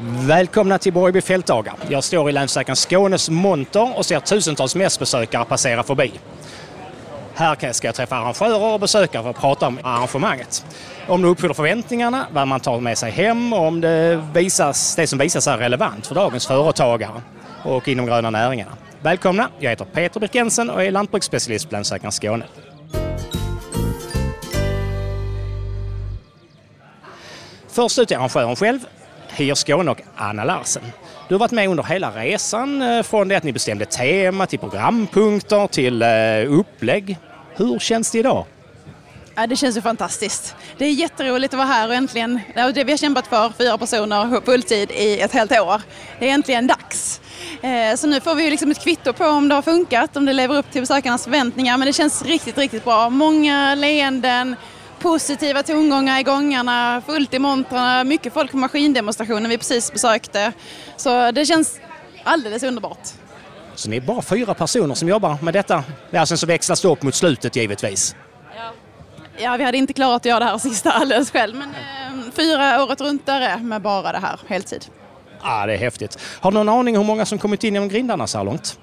Välkomna till Borgby fältdagar. Jag står i Länsförsäkran Skånes monter och ser tusentals mässbesökare passera förbi. Här ska jag träffa arrangörer och besökare för att prata om arrangemanget. Om det uppfyller förväntningarna, vad man tar med sig hem och om det, visas, det som visas är relevant för dagens företagare och inom gröna näringarna. Välkomna! Jag heter Peter Birkensen och är lantbruksspecialist på Länsförsäkran Skåne. Först ut är arrangören själv, Hyr Skåne och Anna Larsen. Du har varit med under hela resan eh, från det att ni bestämde tema till programpunkter till eh, upplägg. Hur känns det idag? Ja, det känns ju fantastiskt. Det är jätteroligt att vara här och äntligen, det vi har kämpat för, fyra personer fulltid i ett helt år, det är äntligen dags. Eh, så nu får vi liksom ett kvitto på om det har funkat, om det lever upp till besökarnas förväntningar. Men det känns riktigt, riktigt bra. Många leenden, positiva tongångar i gångarna, fullt i montrarna, mycket folk på maskindemonstrationen vi precis besökte. Så det känns alldeles underbart. Så ni är bara fyra personer som jobbar med detta? Ja, sen så växlas det upp mot slutet givetvis. Ja, ja vi hade inte klarat att göra det här sista alldeles själv men eh, fyra året runt där med bara det här, heltid. Ja, det är häftigt. Har du någon aning hur många som kommit in genom grindarna så här långt?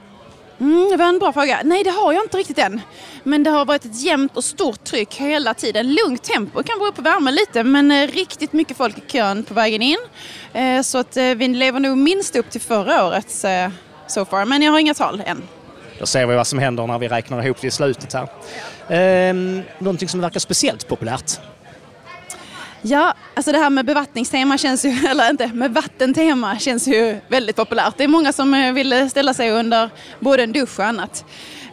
Mm, det var en bra fråga. Nej, det har jag inte riktigt än. Men det har varit ett jämnt och stort tryck hela tiden. Lugnt tempo, kan bero på värmen lite, men eh, riktigt mycket folk i kön på vägen in. Eh, så att eh, vi lever nog minst upp till förra årets so far, men jag har inga tal än. Då ser vi vad som händer när vi räknar ihop det i slutet här. Ehm, någonting som verkar speciellt populärt? Ja, alltså det här med bevattningstema känns ju, eller inte, med vattentema känns ju väldigt populärt. Det är många som eh, vill ställa sig under både en dusch och annat.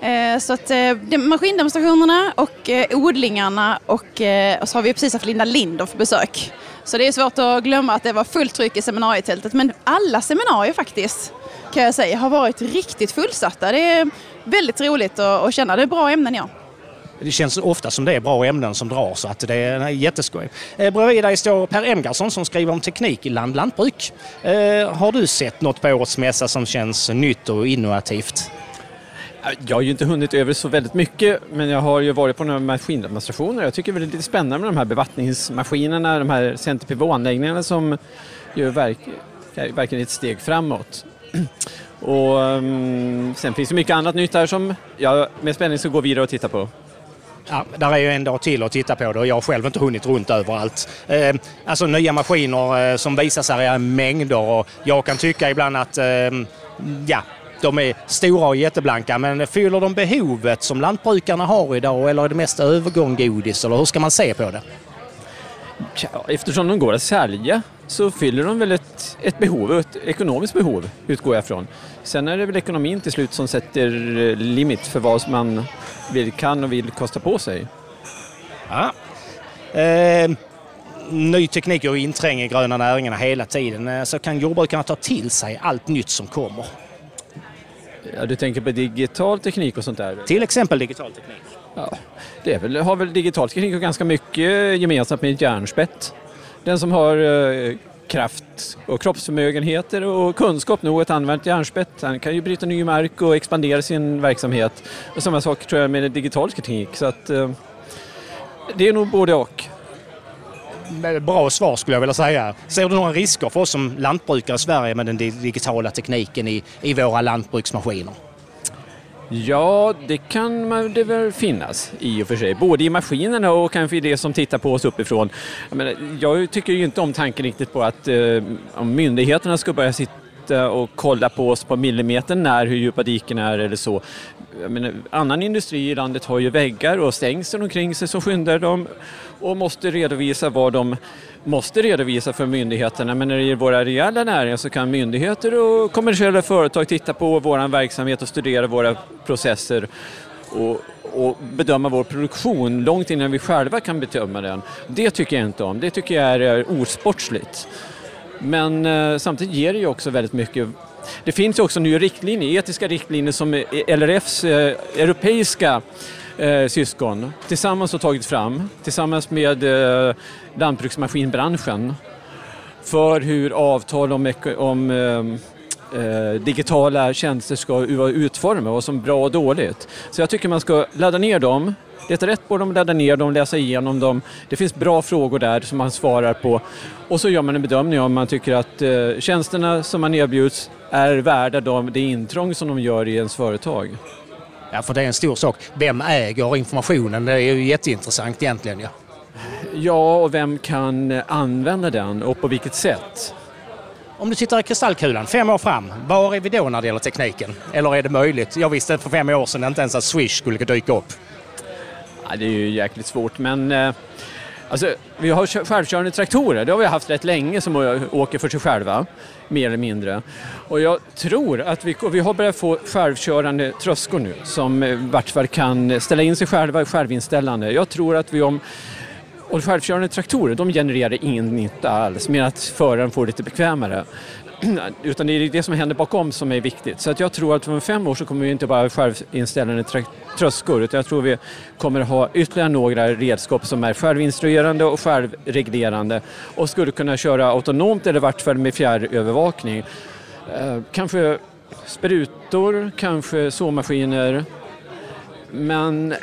Eh, så att eh, maskindemonstrationerna och odlingarna och, och så har vi precis haft Linda Lindor för besök. Så det är svårt att glömma att det var fullt tryck i seminarietältet. Men alla seminarier faktiskt, kan jag säga, har varit riktigt fullsatta. Det är väldigt roligt att känna. Det är bra ämnen, ja. Det känns ofta som det är bra ämnen som drar så att det är jätteskoj. Eh, bredvid dig står Per Emgarsson som skriver om teknik i land lantbruk. Eh, har du sett något på årets mässa som känns nytt och innovativt? Eh, jag har ju inte hunnit över så väldigt mycket men jag har ju varit på några maskindemonstrationer. Jag tycker det är lite spännande med de här bevattningsmaskinerna, de här centripivåanläggningarna som ju verk, verkar ett steg framåt. Och um, sen finns det mycket annat nytt här som jag med spänning ska gå vidare och titta på. Ja, där är ju en dag till att titta på det och jag har själv inte hunnit runt överallt. Eh, alltså nya maskiner eh, som visas här är mängder och jag kan tycka ibland att eh, ja, de är stora och jätteblanka men fyller de behovet som lantbrukarna har idag eller är det mest övergång godis eller hur ska man se på det? Ja, eftersom de går att sälja så fyller de väl ett, ett behov, ett ekonomiskt behov utgår jag från. Sen är det väl ekonomin till slut som sätter eh, limit för vad man vill, kan och vill kosta på sig. Ja. Eh, ny teknik och inträng i gröna näringarna hela tiden eh, så kan jordbrukarna ta till sig allt nytt som kommer. Ja, du tänker på digital teknik och sånt där? Till exempel digital teknik. Ja, det väl, har väl digital teknik ganska mycket gemensamt med ett järnspett. Den som har eh, kraft och kroppsförmögenheter och kunskap nog att använda ett järnspett. Han kan ju bryta ny mark och expandera sin verksamhet. Och samma sak tror jag med digital teknik. Så att, eh, det är nog både och. Bra svar skulle jag vilja säga. Ser du några risker för oss som lantbrukare i Sverige med den digitala tekniken i, i våra lantbruksmaskiner? Ja, det kan det väl finnas i och för sig. Både i maskinerna och kanske i det som tittar på oss uppifrån. Jag, menar, jag tycker ju inte om tanken riktigt på att eh, om myndigheterna ska börja sitta och kolla på oss på millimetern när hur djupa diken är eller så. Jag menar, annan industri i landet har ju väggar och stängsel omkring sig som skyndar dem och måste redovisa vad de måste redovisa för myndigheterna. Men när det gäller våra reella näringar så kan myndigheter och kommersiella företag titta på vår verksamhet och studera våra processer och, och, bedöma vår produktion långt innan vi själva kan bedöma den. Det tycker jag inte om. Det tycker jag är eh, osportsligt. Men eh, samtidigt ger det ju också väldigt mycket det finns ju också nya riktlinjer, etiska riktlinjer som LRFs eh, europeiska eh, syskon tillsammans har tagit fram tillsammans med eh, lantbruksmaskinbranschen för hur avtal om, om eh, eh, digitala tjänster ska vara utformade vad som bra och dåligt. Så jag tycker man ska ladda ner dem, leta rätt på dem, ladda ner dem, läsa igenom dem. Det finns bra frågor där som man svarar på och så gör man en bedömning om man tycker att eh, tjänsterna som man erbjuds är värda de, det intrång som de gör i ens företag. Ja, för det är en stor sak. Vem äger informationen? Det är ju jätteintressant egentligen. Ja, ja och vem kan använda den och på vilket sätt? Om du tittar i kristallkulan, fem år fram, var är vi då när det gäller tekniken? Eller är det möjligt? Jag visste för fem år sedan inte ens att Swish skulle dyka upp. Ja, det är ju jäkligt svårt men eh, alltså, vi har självkörande traktorer, det har vi haft rätt länge som åker för sig själva, mer eller mindre. Och jag tror att vi, vi har börjat få självkörande tröskor nu som i vart fall kan ställa in sig själva, självinställande. Jag tror att vi om och självkörande traktorer de genererar ingen nytta alls, mer att föraren får lite bekvämare. Utan det är det som händer bakom som är viktigt. Så att jag tror att om fem år så kommer vi inte bara ha självinställande tröskor utan jag tror vi kommer ha ytterligare några redskap som är självinstruerande och självreglerande och skulle kunna köra autonomt eller i vart fall med fjärrövervakning. Eh, kanske sprutor, kanske såmaskiner. Men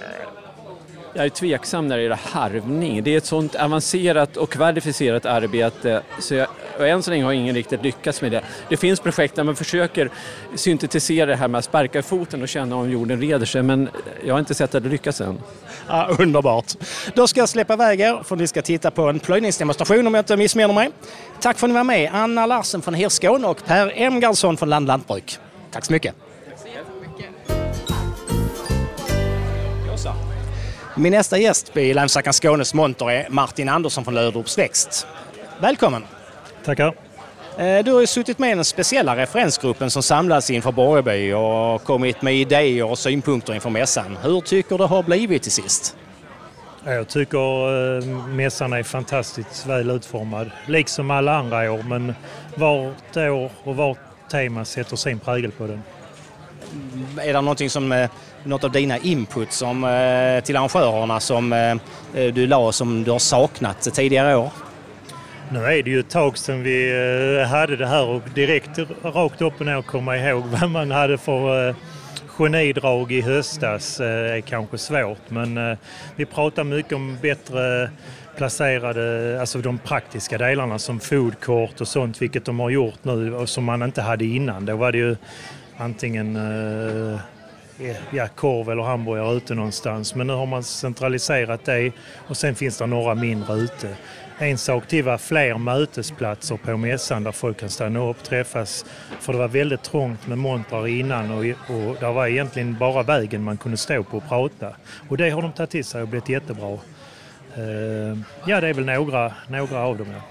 jag är tveksam när det gäller harvning. Det är ett sånt avancerat och kvalificerat arbete så jag, och än så länge har ingen riktigt lyckats med det. Det finns projekt där man försöker syntetisera det här med att sparka i foten och känna om jorden reder sig men jag har inte sett att det lyckas än. Ja, underbart! Då ska jag släppa iväg er för ni ska titta på en plöjningsdemonstration om jag inte missminner mig. Tack för att ni var med, Anna Larsen från Hirskån och Per Emgardsson från Land Lantbruk. Tack så mycket! Min nästa gäst i Länsstackarn Skånes monter är Martin Andersson från Löderups Växt. Välkommen! Tackar! Eh, du har ju suttit med i den speciella referensgruppen som samlats inför Borgeby och kommit med idéer och synpunkter inför mässan. Hur tycker du det har blivit till sist? Jag tycker eh, mässan är fantastiskt väl utformad, liksom alla andra år, men vart år och vart tema sätter sin prägel på den. Är det någonting som eh, något av dina input som, eh, till arrangörerna som eh, du la som du har saknat tidigare år? Nu är det ju ett tag sedan vi hade det här och direkt rakt upp och ner komma ihåg vad man hade för genidrag i höstas är kanske svårt men vi pratar mycket om bättre placerade, alltså de praktiska delarna som food och sånt, vilket de har gjort nu och som man inte hade innan. Då var det ju antingen eh, ja, korv eller hamburgare ute någonstans. Men nu har man centraliserat det och sen finns det några mindre ute. En sak till var fler mötesplatser på mässan där folk kan stanna upp, och träffas. För det var väldigt trångt med montrar innan och, och det var egentligen bara vägen man kunde stå på och prata. Och det har de tagit till sig och blivit jättebra. Eh, ja, det är väl några, några av dem. Ja.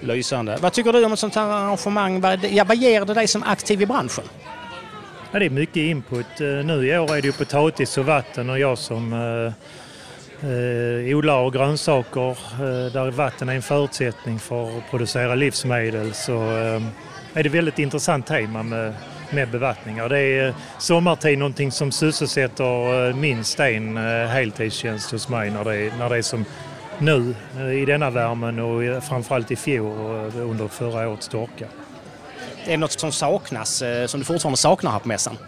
Lysande. Vad tycker du om ett sånt här arrangemang? Vad, ja, vad ger det dig som aktiv i branschen? Ja, det är mycket input. Eh, nu i år är det ju potatis och vatten och jag som eh, eh, odlar grönsaker eh, där vatten är en förutsättning för att producera livsmedel så eh, är det väldigt intressant tema med, med bevattningar. Det är eh, sommartid någonting som sysselsätter eh, minst en heltidstjänst hos mig när det, är, när det är som nu i denna värmen och framförallt i fjol under förra årets torka. Är det något som saknas, eh, som du fortfarande saknar här på mässan?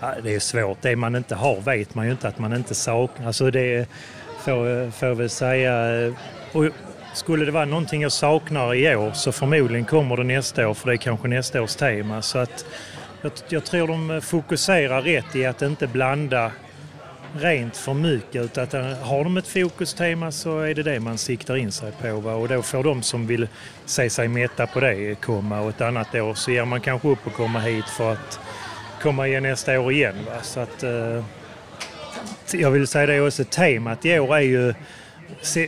Ja, det är svårt. Det man inte har vet man ju inte att man inte saknar. Alltså det får, får jag väl säga. Eh, och skulle det vara någonting jag saknar i år så förmodligen kommer det nästa år för det är kanske nästa års tema. Så att jag, jag tror de fokuserar rätt i att inte blanda rent för mycket utan att eh, har de ett fokustema så är det det man siktar in sig på va? och då får de som vill se sig mätta på det komma och ett annat år så ger man kanske upp och komma hit för att komma igen nästa år igen. Va? Så att, eh, jag vill säga det också, temat i år är ju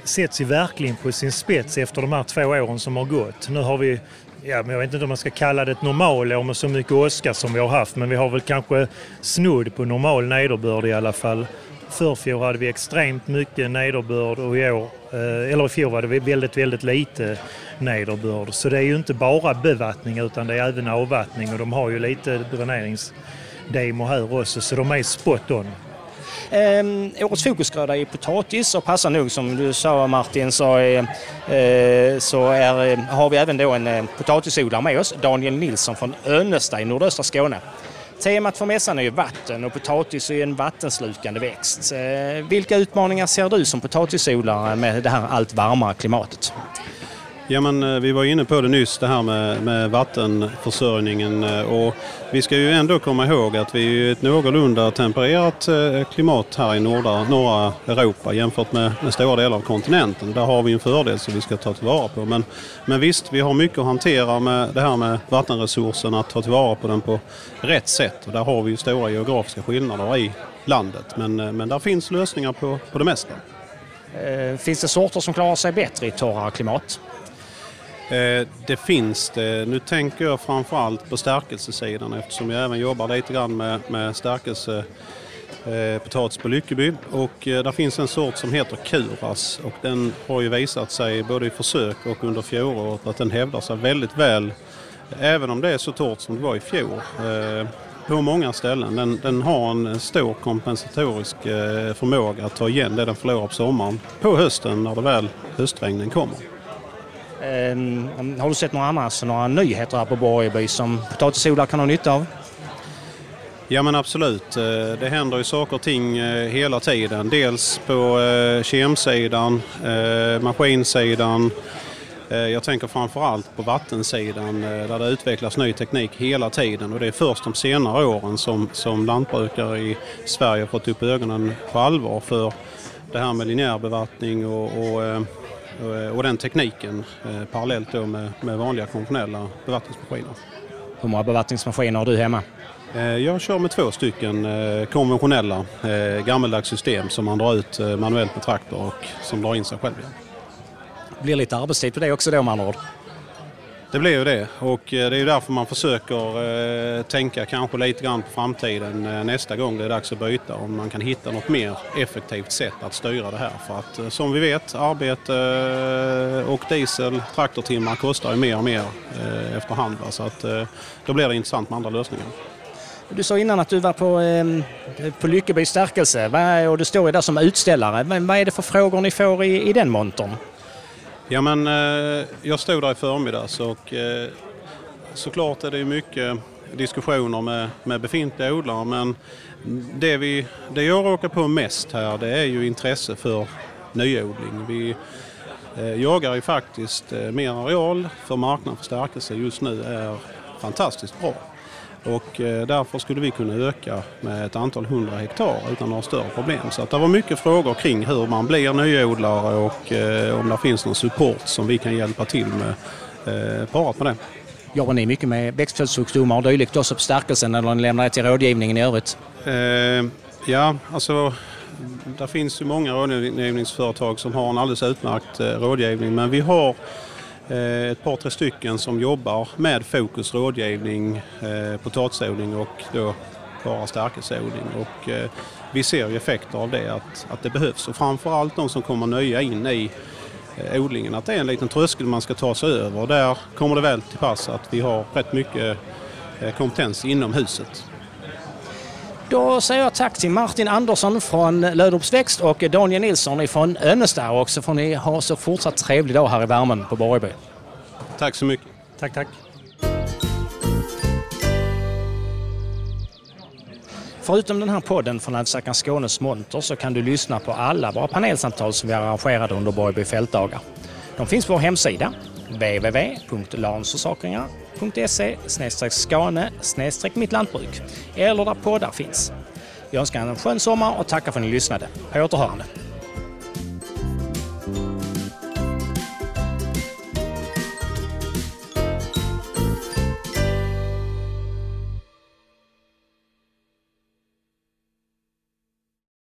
sätts ju verkligen på sin spets efter de här två åren som har gått. Nu har vi ja, men jag vet inte om man ska kalla det ett normalår med så mycket åska som vi har haft, men vi har väl kanske snudd på normal nederbörd i alla fall. Förrfjol hade vi extremt mycket nederbörd och i år, eh, eller i fjol var det väldigt, väldigt lite nederbörd. Så det är ju inte bara bevattning utan det är även avvattning och de har ju lite dräneringsdemo här också så de är spot on. Eh, årets fokusgröda är potatis och passar nog som du sa Martin så, är, eh, så är, eh, har vi även då en eh, potatisodlare med oss, Daniel Nilsson från Önnesta i nordöstra Skåne. Temat för mässan är ju vatten och potatis är en vattenslukande växt. Eh, vilka utmaningar ser du som potatisodlare med det här allt varmare klimatet? Ja, men, eh, vi var inne på det nyss, det här med, med vattenförsörjningen. Eh, och vi ska ju ändå komma ihåg att vi är ett någorlunda tempererat eh, klimat här i norra, norra Europa jämfört med, med stora delar av kontinenten. Där har vi en fördel som vi ska ta tillvara på. Men, men visst, vi har mycket att hantera med det här med vattenresursen, att ta tillvara på den på rätt sätt. Och där har vi ju stora geografiska skillnader i landet. Men, men där finns lösningar på, på det mesta. Finns det sorter som klarar sig bättre i torrare klimat? Eh, det finns det. Nu tänker jag framförallt på stärkelsesidan eftersom jag även jobbar lite grann med, med stärkelse eh, potatis på Lyckeby. Och eh, där finns en sort som heter Kuras och den har ju visat sig både i försök och under fjolåret att den hävdar sig väldigt väl även om det är så torrt som det var i fjol. På många ställen. Den, den har en stor kompensatorisk förmåga att ta igen det den förlorar på sommaren på hösten när det väl höstregnen kommer. Ehm, har du sett några annars, alltså några nyheter här på Borgeby som potatisodlare kan ha nytta av? Ja men absolut. Eh, det händer ju saker och ting eh, hela tiden. Dels på eh, kemsidan, maskinsidan. Jag tänker framförallt på vattensidan där det utvecklas ny teknik hela tiden och det är först de senare åren som, som lantbrukare i Sverige har fått upp ögonen på allvar för det här med linjärbevattning och, och och den tekniken eh, parallellt då med, med vanliga konventionella bevattningsmaskiner. Hur många bevattningsmaskiner har du hemma? Eh, jag kör med två stycken konventionella gammeldags system som man drar ut manuellt med traktor och som drar in sig själv. Det blir lite arbetstid på det också då med andra ord? Det blir ju det och eh, det är därför man försöker eh, tänka kanske lite grann på framtiden eh, nästa gång det är dags att byta. Om man kan hitta något mer effektivt sätt att styra det här. För att som vi vet, arbete och diesel, traktortimmar kostar ju mer och mer efterhand. Så att då blir det intressant med andra lösningar. Du sa innan att du var på, ehm, på Lyckeby stärkelse och du står ju där som utställare. Vad är det för frågor ni får i, i den montern? Ja, men, eh, jag stod där i förmiddags och eh, såklart är det mycket diskussioner med, med befintliga odlare men det, vi, det jag råkar på mest här det är ju intresse för nyodling. Vi eh, jagar ju faktiskt mer areal för marknaden för stärkelse just nu är fantastiskt bra. Och eh, därför skulle vi kunna öka med ett antal hundra hektar utan några större problem. Så att det var mycket frågor kring hur man blir nyodlare och eh, om det finns någon support som vi kan hjälpa till med eh, parat med det. Jobbar ni mycket med växtföljdssjukdomar och dylikt också på stärkelsen eller lämnar det till rådgivningen i övrigt? Eh, ja, alltså det finns ju många rådgivningsföretag som har en alldeles utmärkt rådgivning men vi har Eh, Eh, ett par, tre stycken som jobbar med fokus rådgivning, eh, potatisodling och då bara stärkelseodling. Och eh, vi ser ju effekter av det, att, att det behövs. Och framförallt de som kommer nya in i odlingen, att det är en liten tröskel man ska ta sig över. Och där kommer det väl till pass att vi har rätt mycket kompetens inom huset. Då säger jag tack till Martin Andersson från Löderups Växt och Daniel Nilsson från Önnestad och så får ni ha så fortsatt trevlig dag här i värmen på Borgeby. Tack så mycket. Tack, tack. Förutom den här podden från Länsläkaren Skånes monter så kan du lyssna på alla våra panelsamtal som vi arrangerade under Borgeby fältdagar. De finns på vår hemsida www.lansförsakringar.se skane mitt lantbruk eller där poddar finns. Jag önskar en skön sommar och tackar för att ni lyssnade. På återhörande.